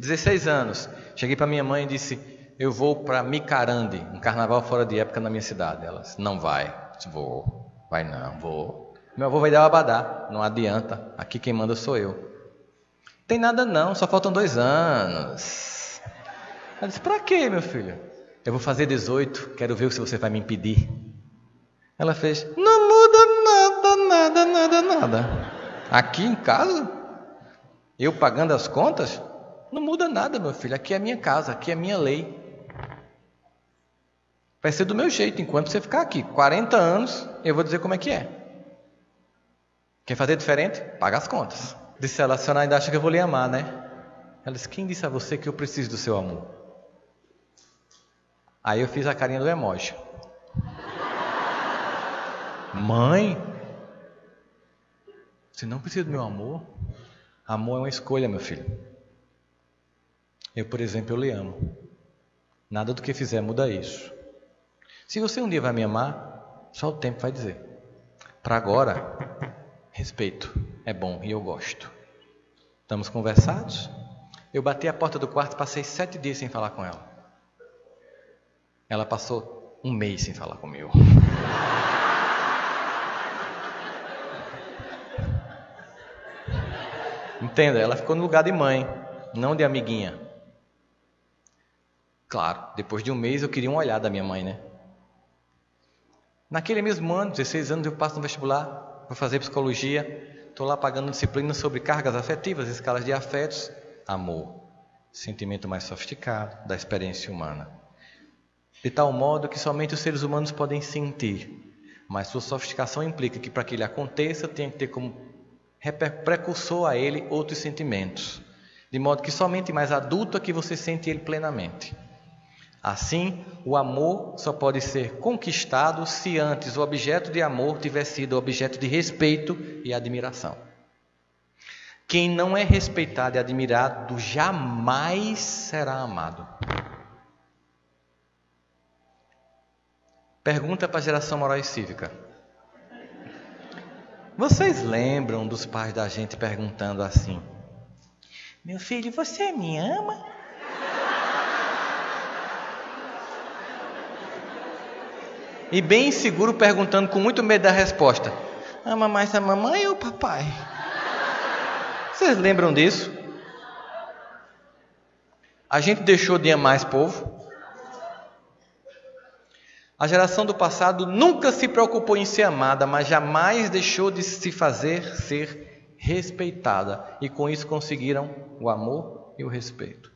16 anos. Cheguei para minha mãe e disse: Eu vou para Micarande, um carnaval fora de época na minha cidade. Ela disse: Não vai. disse, vou. Vai não, vou. Meu avô vai dar o abadá. Não adianta. Aqui quem manda sou eu. Tem nada não, só faltam dois anos. Ela disse: Para quê, meu filho? Eu vou fazer 18, quero ver se você vai me impedir. Ela fez: Não muda nada, nada, nada, nada. Aqui em casa, eu pagando as contas, não muda nada, meu filho. Aqui é a minha casa, aqui é a minha lei. Vai ser do meu jeito, enquanto você ficar aqui. 40 anos, eu vou dizer como é que é. Quer fazer diferente? Paga as contas. Disse ela, a senhora ainda acha que eu vou lhe amar, né? Ela disse, quem disse a você que eu preciso do seu amor? Aí eu fiz a carinha do emoji. Mãe, você não precisa do meu amor? Amor é uma escolha, meu filho. Eu, por exemplo, eu lhe amo. Nada do que fizer muda isso. Se você um dia vai me amar, só o tempo vai dizer. Para agora, respeito, é bom e eu gosto. Estamos conversados? Eu bati a porta do quarto, passei sete dias sem falar com ela. Ela passou um mês sem falar comigo. Entenda, ela ficou no lugar de mãe, não de amiguinha. Claro, depois de um mês eu queria um olhar da minha mãe, né? Naquele mesmo ano, 16 anos, eu passo no vestibular, vou fazer psicologia, estou lá pagando disciplina sobre cargas afetivas, escalas de afetos, amor, sentimento mais sofisticado da experiência humana. De tal modo que somente os seres humanos podem sentir, mas sua sofisticação implica que para que ele aconteça tem que ter como precursor a ele outros sentimentos, de modo que somente mais adulto é que você sente ele plenamente. Assim, o amor só pode ser conquistado se antes o objeto de amor tiver sido objeto de respeito e admiração. Quem não é respeitado e admirado jamais será amado. Pergunta para a geração moral e cívica. Vocês lembram dos pais da gente perguntando assim: Meu filho, você me ama? E bem inseguro perguntando com muito medo da resposta: Ama mais a mamãe ou o papai? Vocês lembram disso? A gente deixou de amar esse povo? A geração do passado nunca se preocupou em ser amada, mas jamais deixou de se fazer ser respeitada, e com isso conseguiram o amor e o respeito.